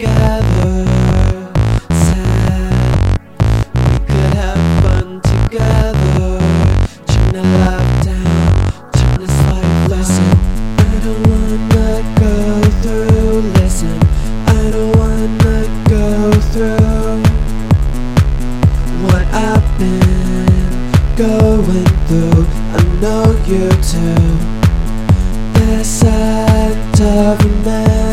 together. We could have fun together. Turn the down. Turn this life lesson. I don't wanna go through. Listen. I don't wanna go through what I've been going through. I know you too. This act of a man.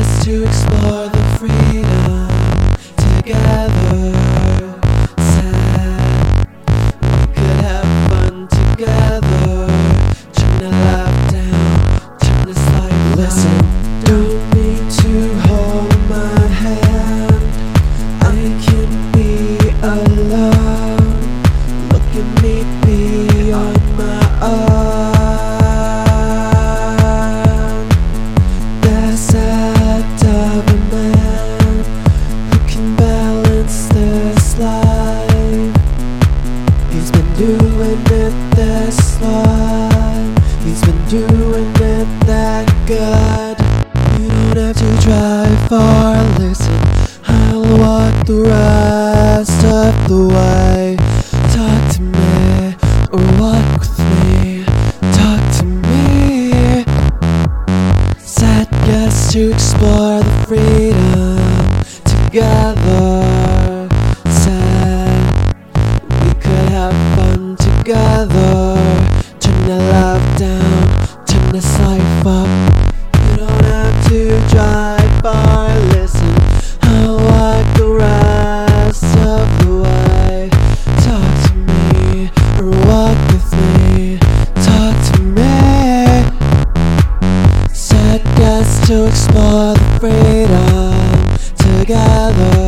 us to explore God, you don't have to drive far. Listen, I'll walk the rest of the way. Talk to me or walk with me. Talk to me. Set guests to explore the freedom together. lado